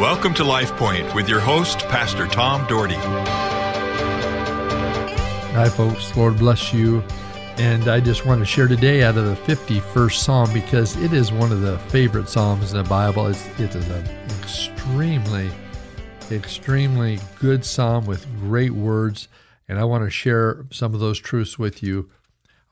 Welcome to Life Point with your host, Pastor Tom Dougherty. Hi, folks. Lord bless you. And I just want to share today out of the 51st Psalm because it is one of the favorite Psalms in the Bible. It's, it is an extremely, extremely good Psalm with great words. And I want to share some of those truths with you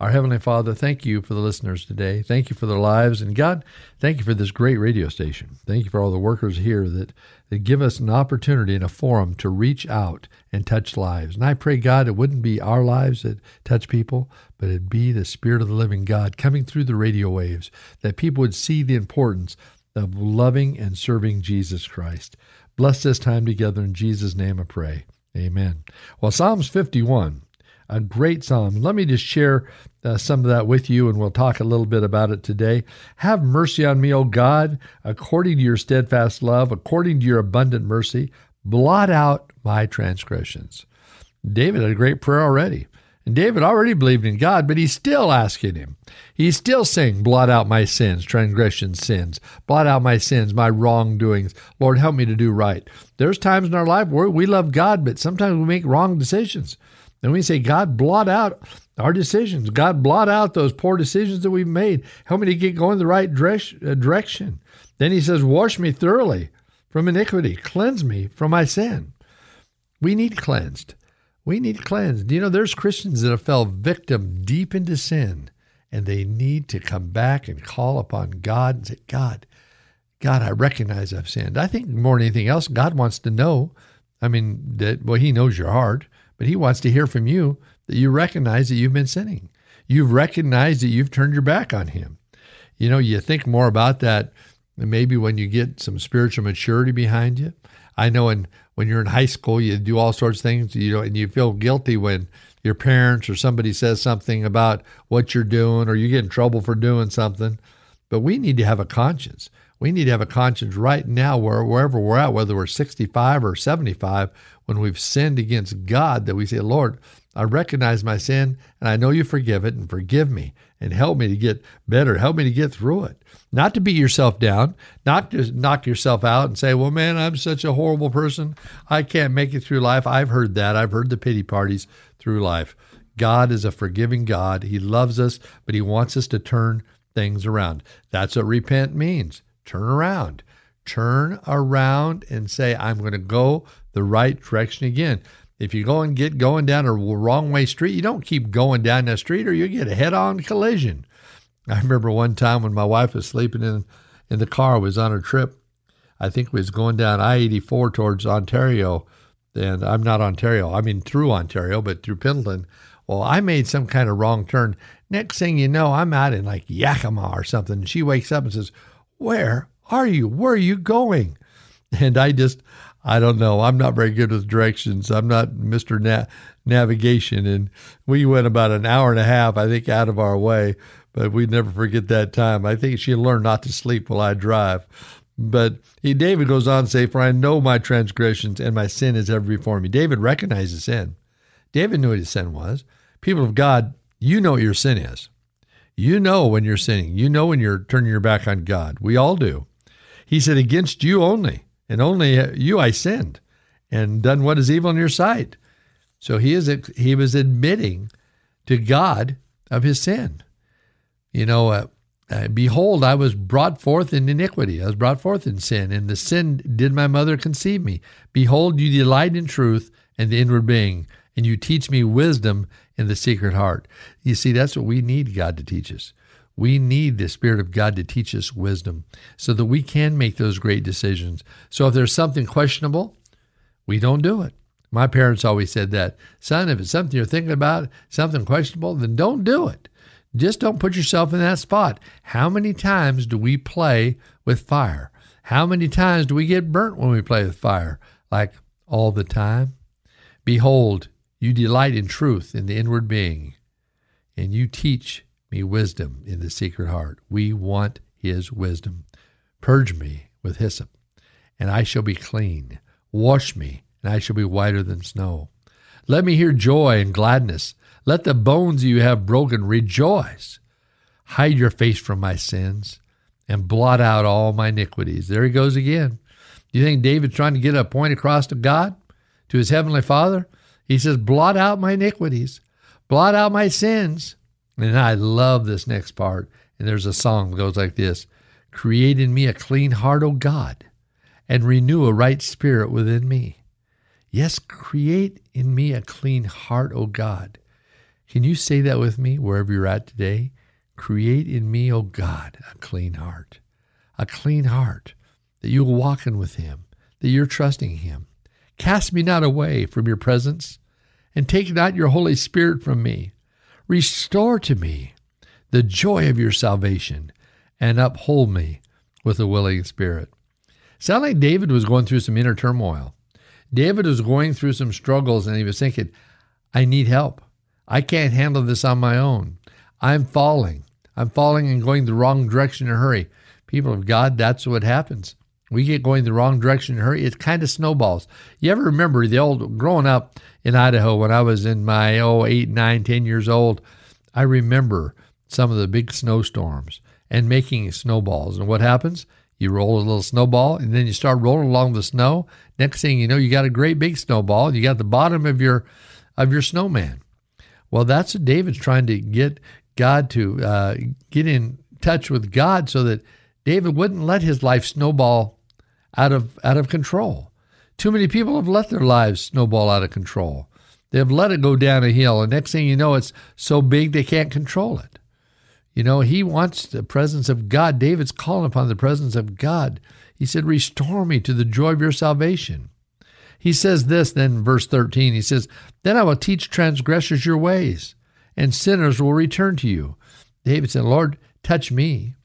our Heavenly Father, thank you for the listeners today. Thank you for their lives. And God, thank you for this great radio station. Thank you for all the workers here that, that give us an opportunity and a forum to reach out and touch lives. And I pray, God, it wouldn't be our lives that touch people, but it'd be the Spirit of the living God coming through the radio waves, that people would see the importance of loving and serving Jesus Christ. Bless this time together in Jesus' name I pray. Amen. Well, Psalms 51 a great psalm. Let me just share uh, some of that with you, and we'll talk a little bit about it today. Have mercy on me, O God, according to your steadfast love, according to your abundant mercy. Blot out my transgressions. David had a great prayer already. And David already believed in God, but he's still asking him. He's still saying, Blot out my sins, transgressions, sins. Blot out my sins, my wrongdoings. Lord, help me to do right. There's times in our life where we love God, but sometimes we make wrong decisions. And we say, God, blot out our decisions. God, blot out those poor decisions that we've made. Help me to get going the right uh, direction. Then he says, Wash me thoroughly from iniquity, cleanse me from my sin. We need cleansed. We need cleansed. You know, there's Christians that have fell victim deep into sin, and they need to come back and call upon God and say, God, God, I recognize I've sinned. I think more than anything else, God wants to know. I mean, that well, He knows your heart. But he wants to hear from you that you recognize that you've been sinning. You've recognized that you've turned your back on him. You know, you think more about that maybe when you get some spiritual maturity behind you. I know when, when you're in high school, you do all sorts of things, you know, and you feel guilty when your parents or somebody says something about what you're doing or you get in trouble for doing something. But we need to have a conscience. We need to have a conscience right now, where, wherever we're at, whether we're 65 or 75, when we've sinned against God, that we say, Lord, I recognize my sin and I know you forgive it and forgive me and help me to get better. Help me to get through it. Not to beat yourself down, not to knock yourself out and say, well, man, I'm such a horrible person. I can't make it through life. I've heard that. I've heard the pity parties through life. God is a forgiving God. He loves us, but He wants us to turn things around. That's what repent means turn around. Turn around and say, I'm going to go the right direction again. If you go and get going down a wrong way street, you don't keep going down that street or you get a head on collision. I remember one time when my wife was sleeping in, in the car, was on a trip. I think we was going down I 84 towards Ontario. And I'm not Ontario, I mean through Ontario, but through Pendleton. Well, I made some kind of wrong turn. Next thing you know, I'm out in like Yakima or something. She wakes up and says, where are you? Where are you going? And I just, I don't know. I'm not very good with directions. I'm not Mr. Na- navigation. And we went about an hour and a half, I think, out of our way. But we never forget that time. I think she learned not to sleep while I drive. But he, David goes on to say, For I know my transgressions and my sin is ever before me. David recognizes sin. David knew what his sin was. People of God, you know what your sin is. You know when you're sinning. You know when you're turning your back on God. We all do. He said, Against you only, and only you I sinned, and done what is evil in your sight. So he is he was admitting to God of his sin. You know, uh, uh, behold, I was brought forth in iniquity. I was brought forth in sin, and the sin did my mother conceive me. Behold, you delight in truth and the inward being, and you teach me wisdom in the secret heart. You see, that's what we need God to teach us. We need the Spirit of God to teach us wisdom so that we can make those great decisions. So if there's something questionable, we don't do it. My parents always said that, son, if it's something you're thinking about, something questionable, then don't do it. Just don't put yourself in that spot. How many times do we play with fire? How many times do we get burnt when we play with fire? Like all the time? Behold, you delight in truth in the inward being, and you teach me wisdom in the secret heart. We want his wisdom. Purge me with hyssop, and I shall be clean. Wash me, and I shall be whiter than snow. Let me hear joy and gladness. Let the bones you have broken rejoice. Hide your face from my sins and blot out all my iniquities. There he goes again. Do You think David's trying to get a point across to God, to his heavenly Father? He says, blot out my iniquities, blot out my sins. And I love this next part. And there's a song that goes like this Create in me a clean heart, O God, and renew a right spirit within me. Yes, create in me a clean heart, O God. Can you say that with me wherever you're at today? Create in me, O God, a clean heart. A clean heart that you're walking with Him, that you're trusting Him. Cast me not away from your presence, and take not your Holy Spirit from me. Restore to me the joy of your salvation, and uphold me with a willing spirit. Sound like David was going through some inner turmoil. David was going through some struggles, and he was thinking, I need help. I can't handle this on my own. I'm falling. I'm falling and going the wrong direction in a hurry. People of God, that's what happens we get going the wrong direction in a hurry, it kind of snowballs. You ever remember the old growing up in Idaho when I was in my oh eight, nine, ten years old? I remember some of the big snowstorms and making snowballs. And what happens? You roll a little snowball and then you start rolling along the snow. Next thing you know, you got a great big snowball. You got the bottom of your of your snowman. Well, that's what David's trying to get God to uh, get in touch with God so that David wouldn't let his life snowball out of out of control. Too many people have let their lives snowball out of control. They have let it go down a hill, and next thing you know, it's so big they can't control it. You know, he wants the presence of God. David's calling upon the presence of God. He said, Restore me to the joy of your salvation. He says this then, verse 13. He says, Then I will teach transgressors your ways, and sinners will return to you. David said, Lord, touch me,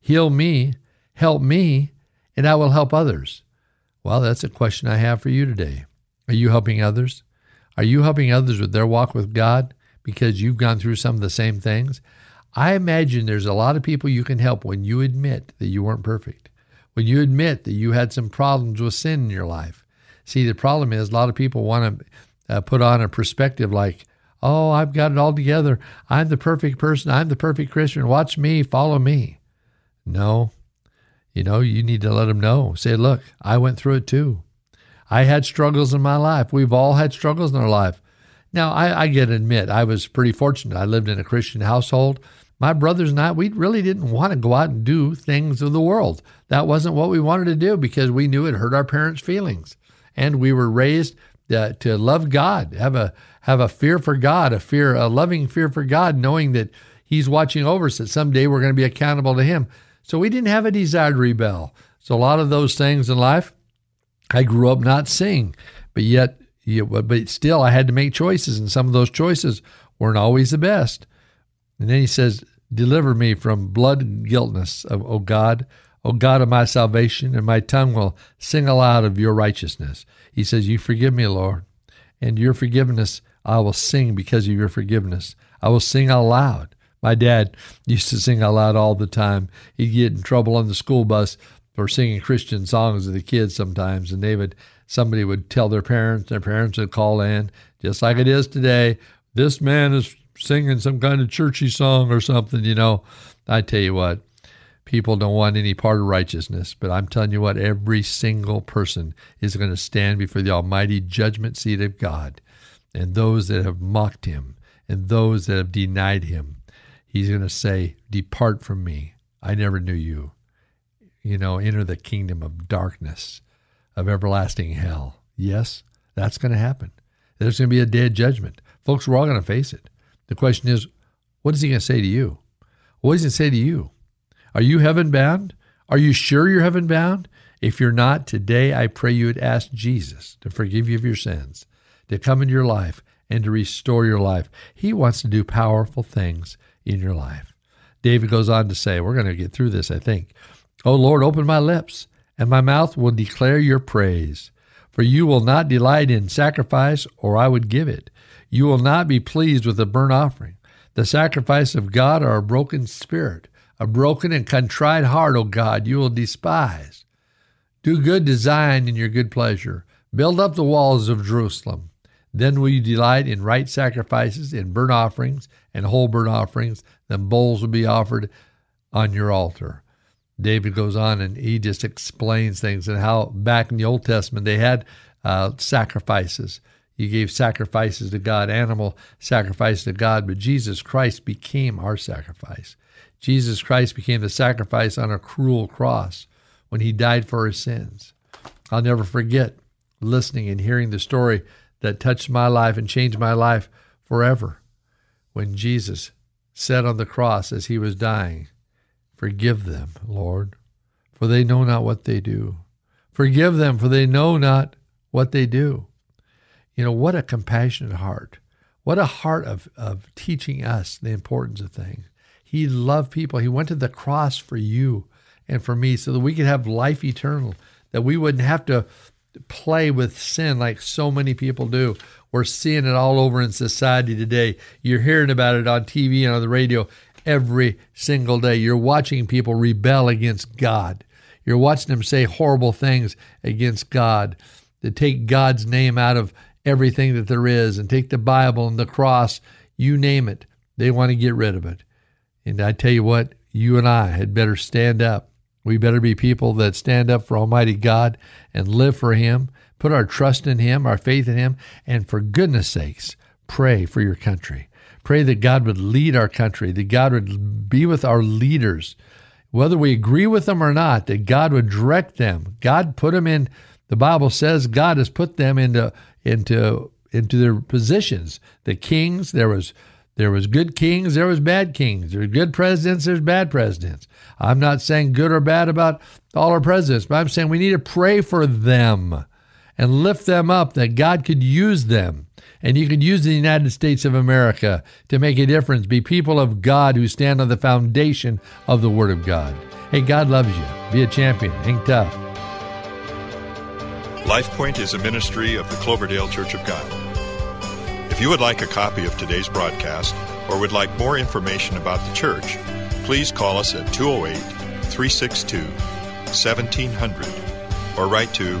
heal me, help me, and I will help others? Well, that's a question I have for you today. Are you helping others? Are you helping others with their walk with God because you've gone through some of the same things? I imagine there's a lot of people you can help when you admit that you weren't perfect, when you admit that you had some problems with sin in your life. See, the problem is a lot of people want to uh, put on a perspective like, oh, I've got it all together. I'm the perfect person. I'm the perfect Christian. Watch me, follow me. No, you know, you need to let them know. Say, look, I went through it too. I had struggles in my life. We've all had struggles in our life. Now, I, I get to admit, I was pretty fortunate. I lived in a Christian household. My brothers and I, we really didn't want to go out and do things of the world. That wasn't what we wanted to do because we knew it hurt our parents' feelings. And we were raised uh, to love God, have a have a fear for God, a fear, a loving fear for God, knowing that He's watching over us. That someday we're going to be accountable to Him. So we didn't have a desire to rebel. So a lot of those things in life, I grew up not seeing, but yet, but still, I had to make choices, and some of those choices weren't always the best. And then he says, "Deliver me from blood guiltness, O God, O God of my salvation, and my tongue will sing aloud of your righteousness." He says, "You forgive me, Lord, and your forgiveness I will sing because of your forgiveness. I will sing aloud." My dad used to sing out loud all the time. He'd get in trouble on the school bus for singing Christian songs to the kids sometimes, and they would somebody would tell their parents, their parents would call in, just like it is today. This man is singing some kind of churchy song or something, you know. I tell you what, people don't want any part of righteousness, but I'm telling you what, every single person is going to stand before the almighty judgment seat of God. And those that have mocked him and those that have denied him he's going to say, Depart from me. I never knew you. You know, enter the kingdom of darkness, of everlasting hell. Yes, that's going to happen. There's going to be a day of judgment. Folks, we're all going to face it. The question is, what is he going to say to you? What does he say to you? Are you heaven bound? Are you sure you're heaven bound? If you're not, today I pray you would ask Jesus to forgive you of your sins, to come into your life, and to restore your life. He wants to do powerful things in your life. David goes on to say, We're going to get through this, I think. Oh Lord, open my lips, and my mouth will declare your praise. For you will not delight in sacrifice, or I would give it. You will not be pleased with a burnt offering. The sacrifice of God are a broken spirit, a broken and contrite heart, O God, you will despise. Do good design in your good pleasure. Build up the walls of Jerusalem. Then will you delight in right sacrifices, in burnt offerings and whole burnt offerings. Then bowls will be offered on your altar. David goes on and he just explains things and how back in the Old Testament they had uh, sacrifices. You gave sacrifices to God, animal sacrifice to God, but Jesus Christ became our sacrifice. Jesus Christ became the sacrifice on a cruel cross when he died for our sins. I'll never forget listening and hearing the story that touched my life and changed my life forever when Jesus said on the cross as he was dying, Forgive them, Lord, for they know not what they do. Forgive them, for they know not what they do. You know, what a compassionate heart. What a heart of, of teaching us the importance of things. He loved people. He went to the cross for you and for me so that we could have life eternal, that we wouldn't have to play with sin like so many people do. We're seeing it all over in society today. You're hearing about it on TV and on the radio every single day. You're watching people rebel against God. You're watching them say horrible things against God, to take God's name out of everything that there is and take the Bible and the cross, you name it. They want to get rid of it. And I tell you what, you and I had better stand up. We better be people that stand up for Almighty God and live for Him, put our trust in Him, our faith in Him, and for goodness sakes, pray for your country. Pray that God would lead our country, that God would be with our leaders, whether we agree with them or not, that God would direct them. God put them in, the Bible says God has put them into, into, into their positions. The kings, there was there was good kings, there was bad kings. There's good presidents, there's bad presidents. I'm not saying good or bad about all our presidents, but I'm saying we need to pray for them and lift them up that God could use them and you could use the United States of America to make a difference, be people of God who stand on the foundation of the Word of God. Hey, God loves you. Be a champion. Hang tough. LifePoint is a ministry of the Cloverdale Church of God. If you would like a copy of today's broadcast or would like more information about the church, please call us at 208 362 1700 or write to